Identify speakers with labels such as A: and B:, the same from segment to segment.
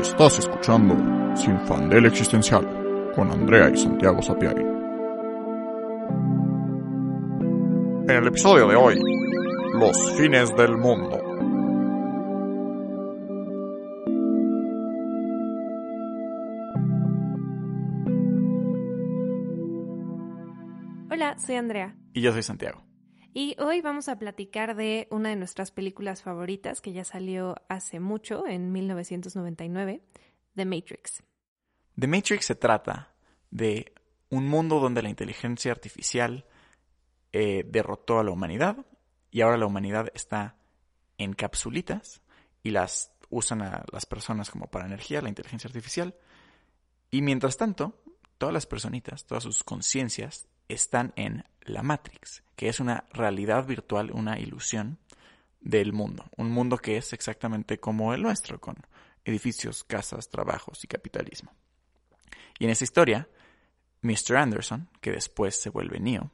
A: Estás escuchando Sin Fandel Existencial con Andrea y Santiago Sapiari. En el episodio de hoy, los fines del mundo.
B: Hola, soy Andrea.
C: Y yo soy Santiago.
B: Y hoy vamos a platicar de una de nuestras películas favoritas que ya salió hace mucho, en 1999, The Matrix.
C: The Matrix se trata de un mundo donde la inteligencia artificial eh, derrotó a la humanidad y ahora la humanidad está en capsulitas y las usan a las personas como para energía, la inteligencia artificial. Y mientras tanto, todas las personitas, todas sus conciencias están en la Matrix, que es una realidad virtual, una ilusión del mundo. Un mundo que es exactamente como el nuestro, con edificios, casas, trabajos y capitalismo. Y en esa historia, Mr. Anderson, que después se vuelve Neo,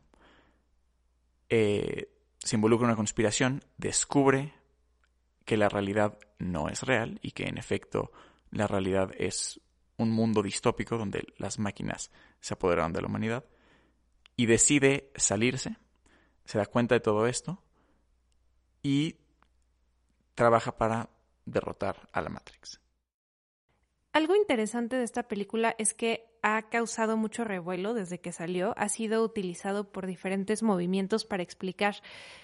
C: eh, se involucra en una conspiración, descubre que la realidad no es real y que en efecto la realidad es un mundo distópico donde las máquinas se apoderaron de la humanidad y decide salirse, se da cuenta de todo esto y trabaja para derrotar a la Matrix.
B: Algo interesante de esta película es que ha causado mucho revuelo desde que salió, ha sido utilizado por diferentes movimientos para explicar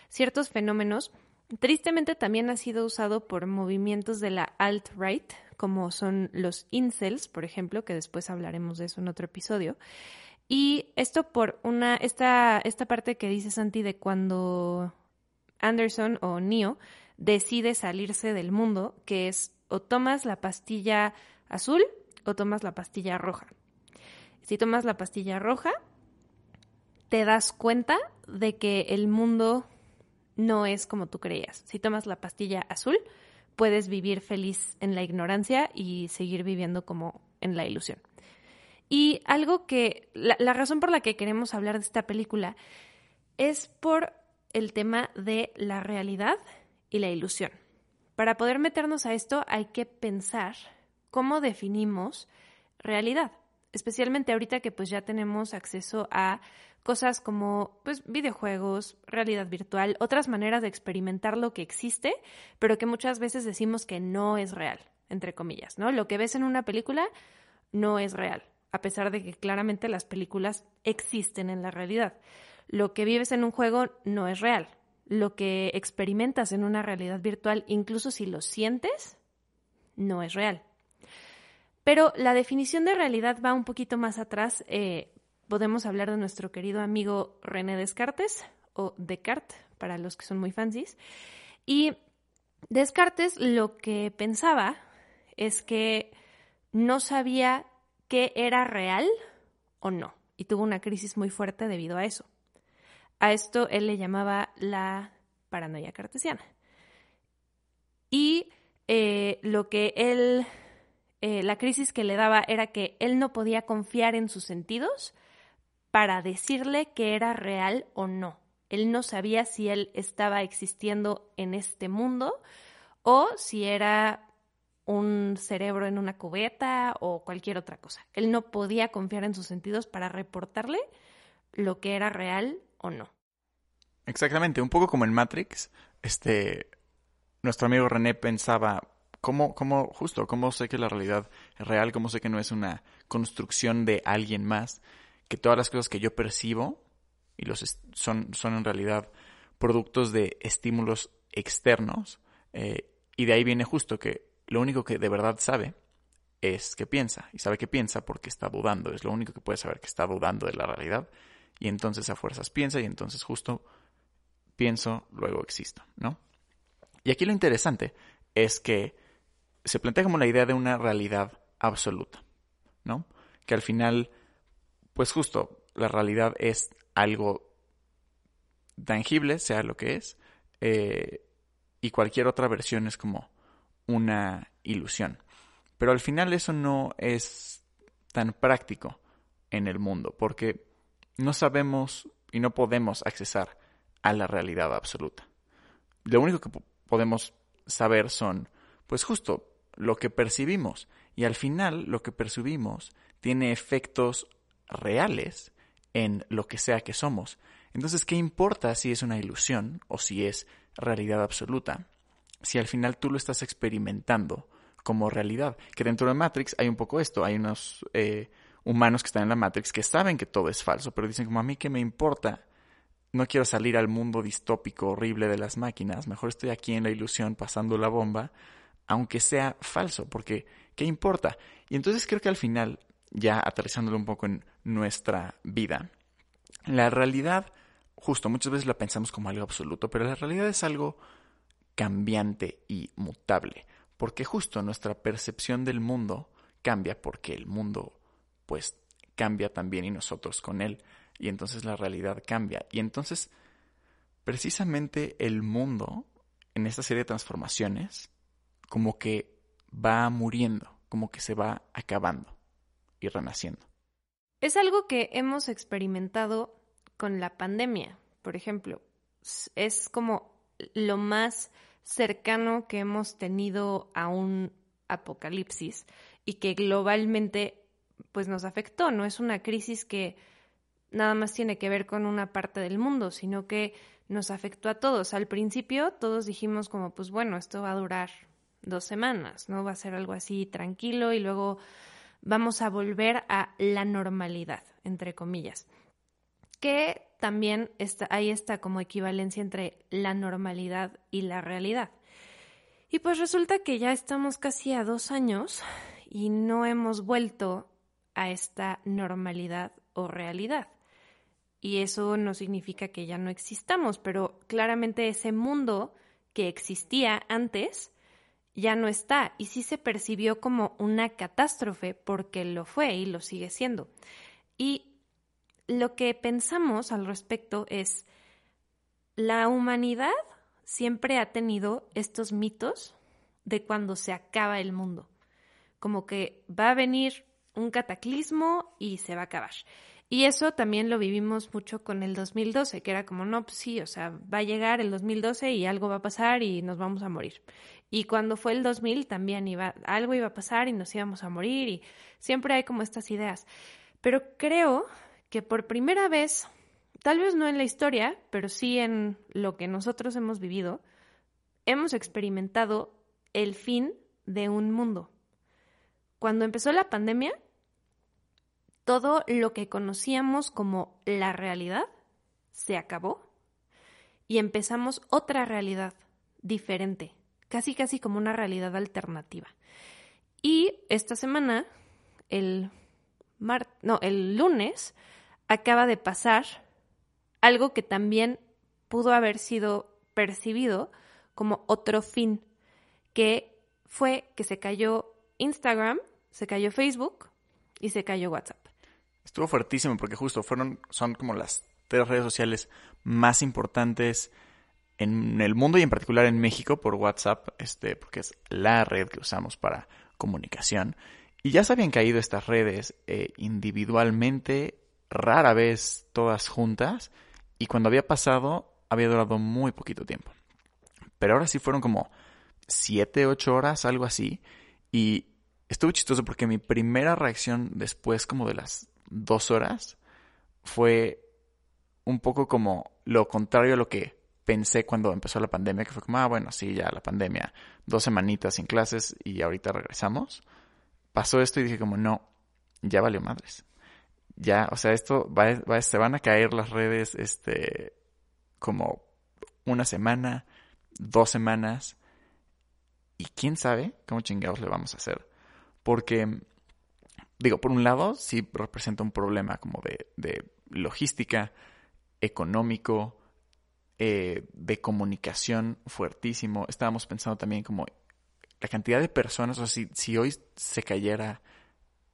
B: ciertos fenómenos. Tristemente también ha sido usado por movimientos de la alt-right, como son los incels, por ejemplo, que después hablaremos de eso en otro episodio. Y esto por una, esta, esta parte que dice Santi de cuando Anderson o Neo decide salirse del mundo, que es o tomas la pastilla azul o tomas la pastilla roja. Si tomas la pastilla roja, te das cuenta de que el mundo no es como tú creías. Si tomas la pastilla azul, puedes vivir feliz en la ignorancia y seguir viviendo como en la ilusión. Y algo que, la, razón por la que queremos hablar de esta película es por el tema de la realidad y la ilusión. Para poder meternos a esto hay que pensar cómo definimos realidad, especialmente ahorita que pues ya tenemos acceso a cosas como pues videojuegos, realidad virtual, otras maneras de experimentar lo que existe, pero que muchas veces decimos que no es real, entre comillas, ¿no? Lo que ves en una película no es real a pesar de que claramente las películas existen en la realidad. Lo que vives en un juego no es real. Lo que experimentas en una realidad virtual, incluso si lo sientes, no es real. Pero la definición de realidad va un poquito más atrás. Eh, podemos hablar de nuestro querido amigo René Descartes, o Descartes, para los que son muy fancies. Y Descartes lo que pensaba es que no sabía qué era real o no. Y tuvo una crisis muy fuerte debido a eso. A esto él le llamaba la paranoia cartesiana. Y eh, lo que él, eh, la crisis que le daba era que él no podía confiar en sus sentidos para decirle que era real o no. Él no sabía si él estaba existiendo en este mundo o si era un cerebro en una cubeta o cualquier otra cosa. Él no podía confiar en sus sentidos para reportarle lo que era real o no.
C: Exactamente, un poco como en Matrix, este, nuestro amigo René pensaba, ¿cómo, cómo, justo, cómo sé que la realidad es real? ¿Cómo sé que no es una construcción de alguien más? Que todas las cosas que yo percibo y los son, son en realidad productos de estímulos externos. Eh, y de ahí viene justo que lo único que de verdad sabe es que piensa. Y sabe que piensa porque está dudando. Es lo único que puede saber que está dudando de la realidad. Y entonces a fuerzas piensa y entonces justo pienso, luego existo, ¿no? Y aquí lo interesante es que se plantea como la idea de una realidad absoluta, ¿no? Que al final, pues justo, la realidad es algo tangible, sea lo que es, eh, y cualquier otra versión es como una ilusión. Pero al final eso no es tan práctico en el mundo, porque no sabemos y no podemos accesar a la realidad absoluta. Lo único que podemos saber son, pues justo, lo que percibimos. Y al final lo que percibimos tiene efectos reales en lo que sea que somos. Entonces, ¿qué importa si es una ilusión o si es realidad absoluta? Si al final tú lo estás experimentando como realidad. Que dentro de Matrix hay un poco esto. Hay unos eh, humanos que están en la Matrix que saben que todo es falso, pero dicen como a mí qué me importa. No quiero salir al mundo distópico horrible de las máquinas. Mejor estoy aquí en la ilusión pasando la bomba, aunque sea falso, porque ¿qué importa? Y entonces creo que al final, ya aterrizándolo un poco en nuestra vida, la realidad, justo muchas veces la pensamos como algo absoluto, pero la realidad es algo cambiante y mutable, porque justo nuestra percepción del mundo cambia porque el mundo pues cambia también y nosotros con él, y entonces la realidad cambia. Y entonces, precisamente el mundo, en esta serie de transformaciones, como que va muriendo, como que se va acabando y renaciendo.
B: Es algo que hemos experimentado con la pandemia, por ejemplo. Es como lo más cercano que hemos tenido a un apocalipsis y que globalmente pues nos afectó. No es una crisis que nada más tiene que ver con una parte del mundo, sino que nos afectó a todos. Al principio todos dijimos como pues bueno, esto va a durar dos semanas, ¿no? Va a ser algo así tranquilo y luego vamos a volver a la normalidad, entre comillas. Que también está, hay esta como equivalencia entre la normalidad y la realidad. Y pues resulta que ya estamos casi a dos años y no hemos vuelto a esta normalidad o realidad. Y eso no significa que ya no existamos, pero claramente ese mundo que existía antes ya no está y sí se percibió como una catástrofe porque lo fue y lo sigue siendo. Y lo que pensamos al respecto es, la humanidad siempre ha tenido estos mitos de cuando se acaba el mundo, como que va a venir un cataclismo y se va a acabar. Y eso también lo vivimos mucho con el 2012, que era como, no, pues sí, o sea, va a llegar el 2012 y algo va a pasar y nos vamos a morir. Y cuando fue el 2000 también iba, algo iba a pasar y nos íbamos a morir y siempre hay como estas ideas. Pero creo que por primera vez, tal vez no en la historia, pero sí en lo que nosotros hemos vivido, hemos experimentado el fin de un mundo. Cuando empezó la pandemia, todo lo que conocíamos como la realidad se acabó y empezamos otra realidad diferente, casi casi como una realidad alternativa. Y esta semana, el no, el lunes acaba de pasar algo que también pudo haber sido percibido como otro fin, que fue que se cayó Instagram, se cayó Facebook y se cayó WhatsApp.
C: Estuvo fuertísimo porque justo fueron, son como las tres redes sociales más importantes en el mundo y en particular en México por WhatsApp, este, porque es la red que usamos para comunicación. Y ya se habían caído estas redes eh, individualmente, rara vez todas juntas, y cuando había pasado había durado muy poquito tiempo. Pero ahora sí fueron como siete, ocho horas, algo así, y estuvo chistoso porque mi primera reacción después como de las dos horas fue un poco como lo contrario a lo que pensé cuando empezó la pandemia, que fue como, ah, bueno, sí, ya la pandemia, dos semanitas sin clases y ahorita regresamos. Pasó esto y dije como, no, ya valió madres. Ya, o sea, esto va, va, se van a caer las redes, este, como una semana, dos semanas, y quién sabe cómo chingados le vamos a hacer. Porque, digo, por un lado, sí representa un problema como de, de logística, económico, eh, de comunicación fuertísimo. Estábamos pensando también como la cantidad de personas, o sea, si, si hoy se cayera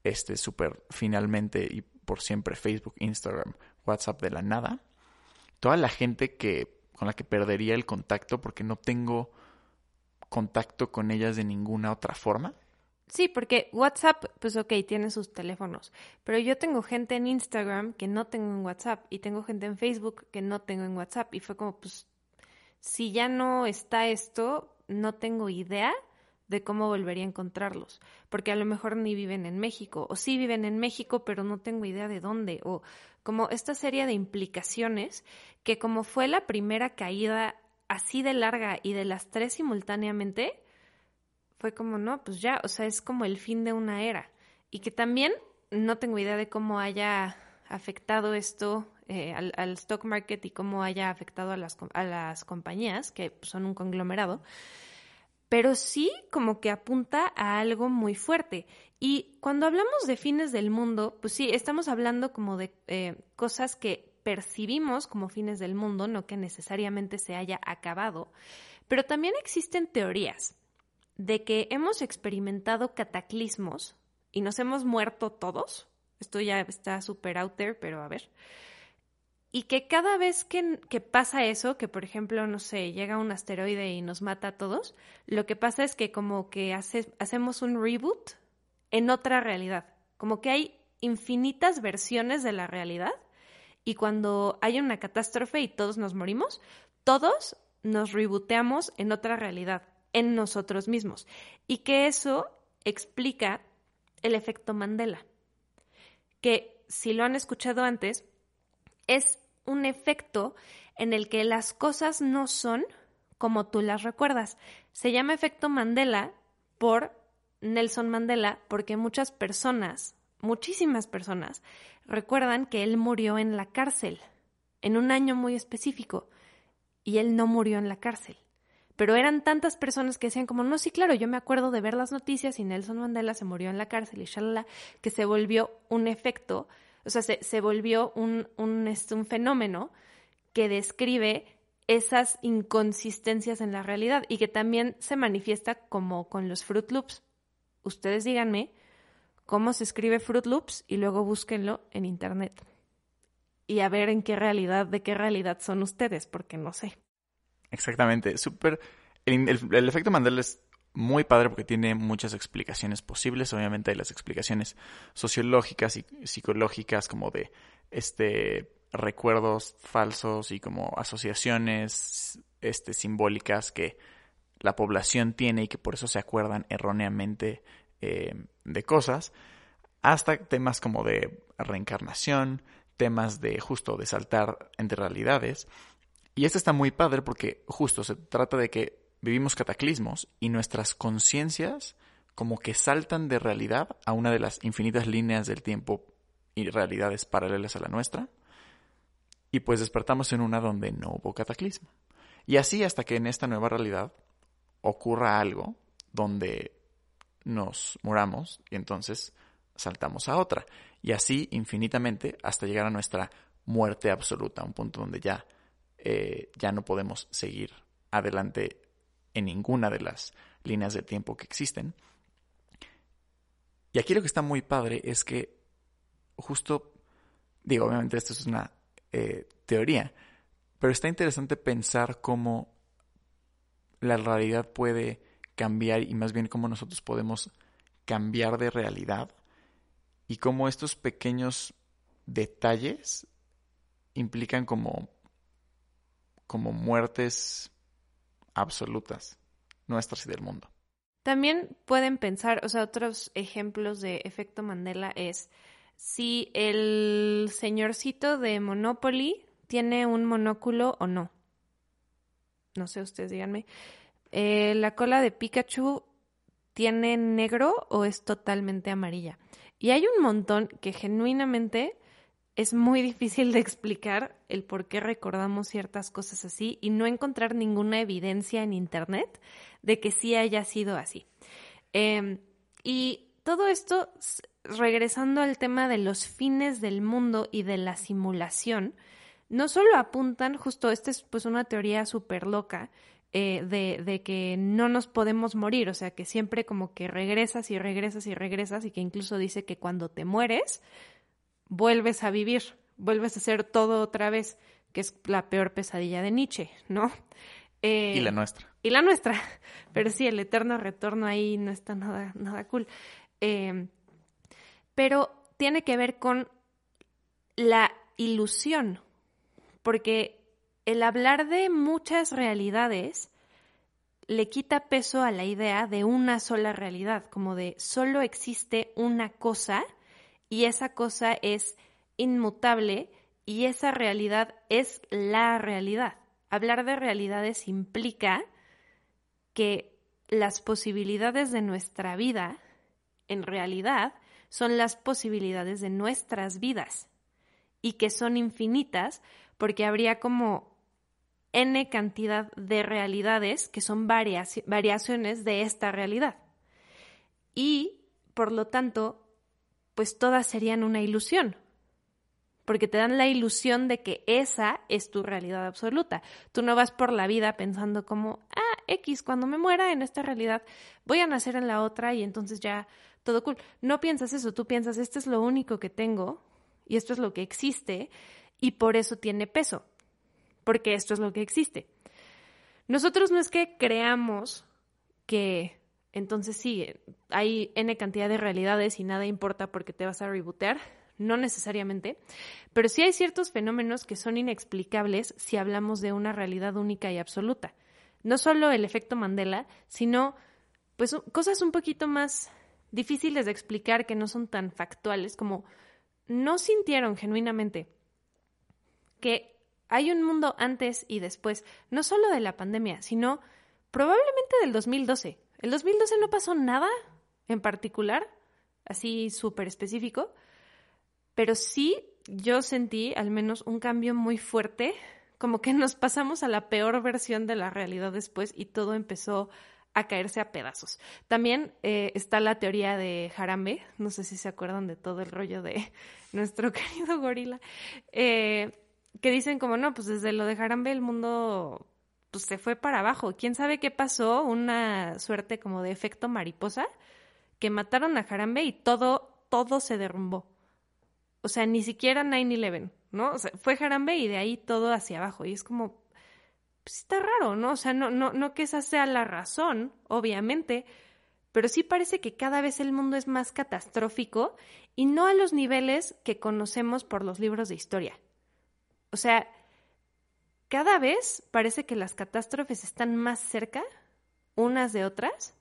C: este súper finalmente y por siempre Facebook, Instagram, WhatsApp de la nada, toda la gente que con la que perdería el contacto porque no tengo contacto con ellas de ninguna otra forma.
B: Sí, porque WhatsApp, pues ok, tiene sus teléfonos, pero yo tengo gente en Instagram que no tengo en WhatsApp y tengo gente en Facebook que no tengo en WhatsApp. Y fue como, pues, si ya no está esto, no tengo idea de cómo volvería a encontrarlos, porque a lo mejor ni viven en México, o sí viven en México, pero no tengo idea de dónde, o como esta serie de implicaciones que como fue la primera caída así de larga y de las tres simultáneamente, fue como, no, pues ya, o sea, es como el fin de una era. Y que también no tengo idea de cómo haya afectado esto eh, al, stock market y cómo haya afectado a las, a las compañías, que son un conglomerado, pero sí como que apunta a algo muy fuerte. Y cuando hablamos de fines del mundo, pues sí, estamos hablando como de eh, cosas que percibimos como fines del mundo, no que necesariamente se haya acabado, pero también existen teorías de que hemos experimentado cataclismos y nos hemos muerto todos. Esto ya está súper out there, pero a ver. Y que cada vez que, pasa eso, que por ejemplo, no sé, llega un asteroide y nos mata a todos, lo que pasa es que como que hacemos un reboot en otra realidad. Como que hay infinitas versiones de la realidad y cuando hay una catástrofe y todos nos morimos, todos nos rebooteamos en otra realidad, en nosotros mismos. Y que eso explica el efecto Mandela. Que si lo han escuchado antes, es un efecto en el que las cosas no son como tú las recuerdas. Se llama efecto Mandela por Nelson Mandela porque muchas personas, muchísimas personas, recuerdan que él murió en la cárcel, en un año muy específico, y él no murió en la cárcel. Pero eran tantas personas que decían como, no, sí, claro, yo me acuerdo de ver las noticias y Nelson Mandela se murió en la cárcel y shalala, que se volvió un efecto o sea, se, volvió un, un, este, un fenómeno que describe esas inconsistencias en la realidad y que también se manifiesta como con los Fruit Loops. Ustedes díganme cómo se escribe Fruit Loops y luego búsquenlo en internet. Y a ver en qué realidad, de qué realidad son ustedes, porque no sé.
C: Exactamente, súper. el, efecto Mandela es muy padre porque tiene muchas explicaciones posibles. Obviamente hay las explicaciones sociológicas y psicológicas como de este recuerdos falsos y como asociaciones este, simbólicas que la población tiene y que por eso se acuerdan erróneamente eh, de cosas, hasta temas como de reencarnación, temas de justo de saltar entre realidades. Y este está muy padre porque justo se trata de que vivimos cataclismos y nuestras conciencias como que saltan de realidad a una de las infinitas líneas del tiempo y realidades paralelas a la nuestra, y pues despertamos en una donde no hubo cataclismo. Y así hasta que en esta nueva realidad ocurra algo donde nos muramos y entonces saltamos a otra. Y así infinitamente hasta llegar a nuestra muerte absoluta, un punto donde ya, eh, ya no podemos seguir adelante en ninguna de las líneas de tiempo que existen. Y aquí lo que está muy padre es que justo, digo, obviamente esto es una eh, teoría, pero está interesante pensar cómo la realidad puede cambiar y más bien cómo nosotros podemos cambiar de realidad y cómo estos pequeños detalles implican como, como muertes absolutas, nuestras y del mundo.
B: También pueden pensar, o sea, otros ejemplos de efecto Mandela es si el señorcito de Monopoly tiene un monóculo o no. No sé, ustedes díganme. Eh, ¿La cola de Pikachu tiene negro o es totalmente amarilla? Y hay un montón que genuinamente es muy difícil de explicar el por qué recordamos ciertas cosas así y no encontrar ninguna evidencia en Internet de que sí haya sido así. Em, y todo esto, regresando al tema de los fines del mundo y de la simulación, no solo apuntan, justo esta es pues una teoría súper loca, eh, de, de, que no nos podemos morir, o sea, que siempre como que regresas y regresas y regresas y que incluso dice que cuando te mueres, vuelves a vivir, vuelves a hacer todo otra vez, que es la peor pesadilla de Nietzsche, ¿no?
C: y la eh, nuestra.
B: Y la nuestra. Pero sí, el eterno retorno ahí no está nada, nada cool. Eh, pero tiene que ver con la ilusión, porque el hablar de muchas realidades le quita peso a la idea de una sola realidad, como de solo existe una cosa y esa cosa es inmutable y esa realidad es la realidad. Hablar de realidades implica que las posibilidades de nuestra vida, en realidad, son las posibilidades de nuestras vidas y que son infinitas porque habría como n cantidad de realidades que son variaciones de esta realidad. Y, por lo tanto, pues todas serían una ilusión, porque te dan la ilusión de que esa es tu realidad absoluta. Tú no vas por la vida pensando como, ah, X, cuando me muera en esta realidad, voy a nacer en la otra y entonces ya todo cool. No piensas eso, tú piensas, esto es lo único que tengo y esto es lo que existe y por eso tiene peso, porque esto es lo que existe. Nosotros no es que creamos que entonces sí, hay N cantidad de realidades y nada importa porque te vas a rebootear, no necesariamente, pero sí hay ciertos fenómenos que son inexplicables si hablamos de una realidad única y absoluta. No solo el efecto Mandela, sino pues cosas un poquito más difíciles de explicar que no son tan factuales como no sintieron genuinamente que hay un mundo antes y después, no solo de la pandemia, sino probablemente del 2012. El 2012 no pasó nada en particular, así súper específico, pero sí yo sentí al menos un cambio muy fuerte, como que nos pasamos a la peor versión de la realidad después y todo empezó a caerse a pedazos. También eh, está la teoría de Jarambe, no sé si se acuerdan de todo el rollo de nuestro querido gorila, eh, que dicen como, no, pues desde lo de Jarambe el mundo pues se fue para abajo. ¿Quién sabe qué pasó? Una suerte como de efecto mariposa, que mataron a Jarambe y todo, todo se derrumbó. O sea, ni siquiera 9-11, ¿no? O sea, fue Jarambe y de ahí todo hacia abajo. Y es como, pues está raro, ¿no? O sea, no, no, no que esa sea la razón, obviamente, pero sí parece que cada vez el mundo es más catastrófico y no a los niveles que conocemos por los libros de historia. O sea, cada vez parece que las catástrofes están más cerca unas de otras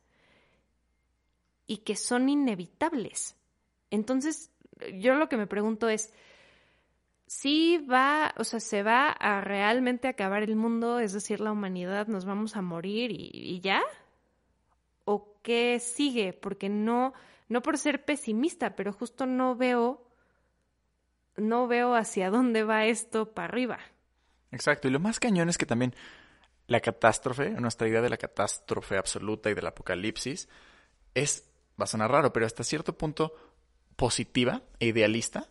B: y que son inevitables. Entonces, yo lo que me pregunto es, si va, o sea, se va a realmente acabar el mundo, es decir, la humanidad, nos vamos a morir y, ya? ¿O qué sigue? Porque no, no por ser pesimista, pero justo no veo, no veo hacia dónde va esto para arriba.
C: Exacto, y lo más cañón es que también la catástrofe, nuestra idea de la catástrofe absoluta y del apocalipsis, es, va a sonar raro, pero hasta cierto punto positiva e idealista.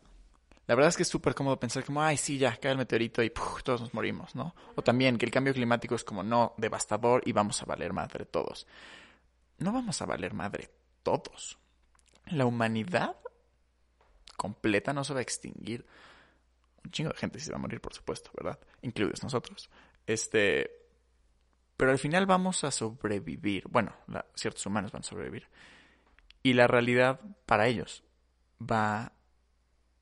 C: La verdad es que es súper cómodo pensar como, ay, sí, ya, cae el meteorito y todos nos morimos, ¿no? O también que el cambio climático es como, no, devastador y vamos a valer madre todos. No vamos a valer madre todos. La humanidad completa no se va a extinguir. Un chingo de gente se va a morir, por supuesto, ¿verdad? Incluidos nosotros. Este. Pero al final vamos a sobrevivir. Bueno, ciertos humanos van a sobrevivir. Y la realidad para ellos va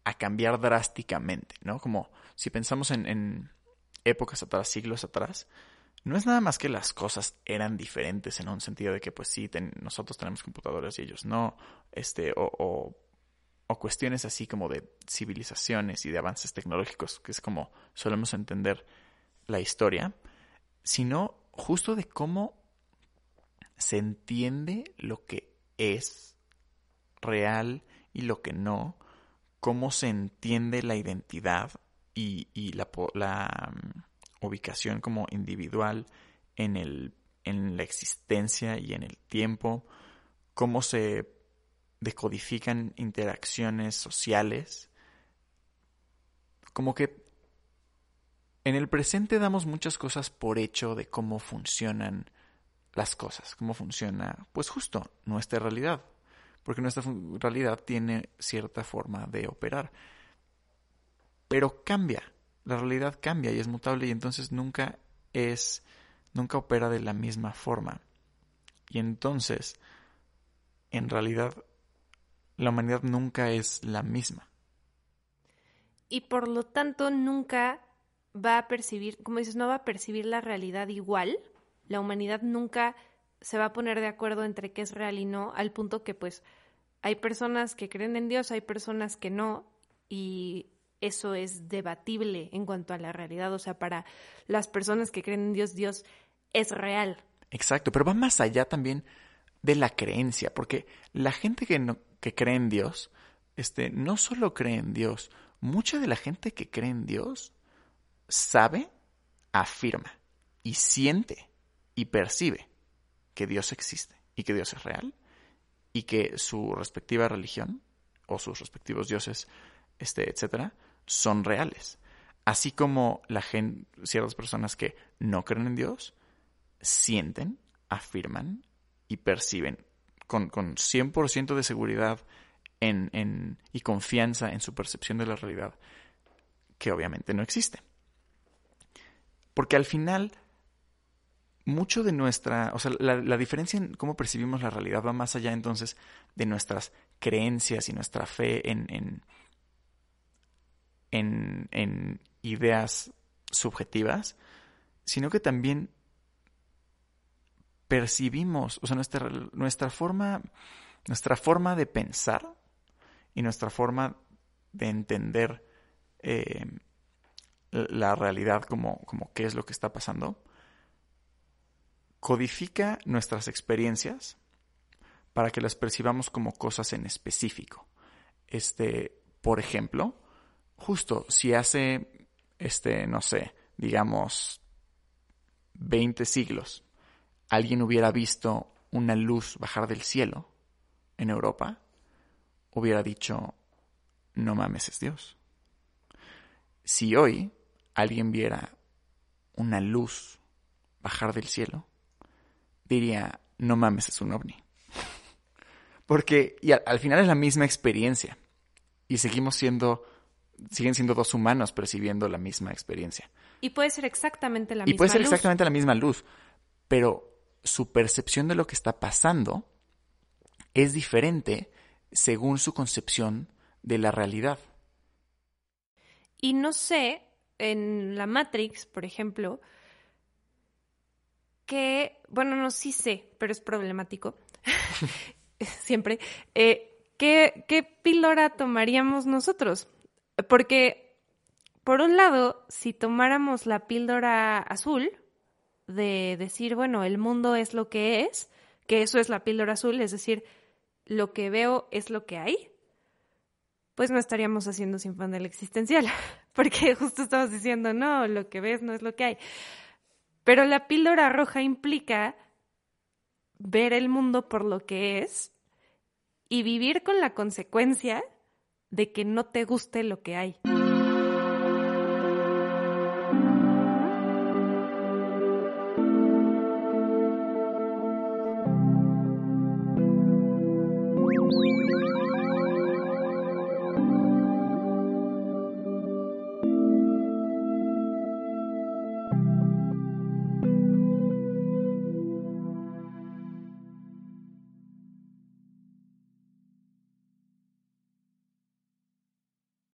C: a cambiar drásticamente, ¿no? Como si pensamos en, épocas atrás, siglos atrás, no es nada más que las cosas eran diferentes en un sentido de que, pues sí, nosotros tenemos computadoras y ellos no, este, o, o, cuestiones así como de civilizaciones y de avances tecnológicos, que es como solemos entender la historia, sino justo de cómo se entiende lo que es real y lo que no, cómo se entiende la identidad y, la, la mm, ubicación como individual en, el, en la existencia y en el tiempo, cómo se decodifican interacciones sociales, como que en el presente damos muchas cosas por hecho de cómo funcionan las cosas, cómo funciona, pues justo, nuestra realidad, porque nuestra realidad tiene cierta forma de operar. Pero cambia, la realidad cambia y es mutable y entonces nunca es, nunca opera de la misma forma. Y entonces, en realidad, la humanidad nunca es la misma.
B: Y por lo tanto, nunca va a percibir, como dices, no va a percibir la realidad igual la humanidad nunca se va a poner de acuerdo entre qué es real y no, al punto que pues hay personas que creen en Dios, hay personas que no, y eso es debatible en cuanto a la realidad. O sea, para las personas que creen en Dios, Dios es real.
C: Exacto, pero va más allá también de la creencia, porque la gente que, que cree en Dios, este, no solo cree en Dios, mucha de la gente que cree en Dios sabe, afirma y siente y percibe que Dios existe y que Dios es real y que su respectiva religión o sus respectivos dioses, este, etcétera, son reales. Así como la gente, ciertas personas que no creen en Dios, sienten, afirman y perciben con, con 100% de seguridad en, en, y confianza en su percepción de la realidad, que obviamente no existe. Porque al final, mucho de nuestra, o sea, la, la, diferencia en cómo percibimos la realidad va más allá entonces de nuestras creencias y nuestra fe en, en, en, en ideas subjetivas, sino que también percibimos, o sea, nuestra, nuestra forma, nuestra forma de pensar y nuestra forma de entender eh, la realidad como, como qué es lo que está pasando, codifica nuestras experiencias para que las percibamos como cosas en específico. Este, por ejemplo, justo si hace, este, no sé, digamos, 20 siglos, alguien hubiera visto una luz bajar del cielo en Europa, hubiera dicho, no mames, es Dios. Si hoy alguien viera una luz bajar del cielo, diría, no mames, es un ovni. Porque y al, al, final es la misma experiencia. Y seguimos siendo, siguen siendo dos humanos percibiendo la misma experiencia.
B: Y puede ser exactamente la
C: y
B: misma
C: puede ser
B: luz.
C: exactamente la misma luz. Pero su percepción de lo que está pasando es diferente según su concepción de la realidad.
B: Y no sé, en la Matrix, por ejemplo, que, bueno, no sí sé, pero es problemático, siempre, eh, ¿qué, ¿qué píldora tomaríamos nosotros? Porque, por un lado, si tomáramos la píldora azul, de decir, bueno, el mundo es lo que es, que eso es la píldora azul, es decir, lo que veo es lo que hay, pues no estaríamos haciendo sin del existencial, porque justo estamos diciendo, no, lo que ves no es lo que hay. Pero la píldora roja implica ver el mundo por lo que es y vivir con la consecuencia de que no te guste lo que hay.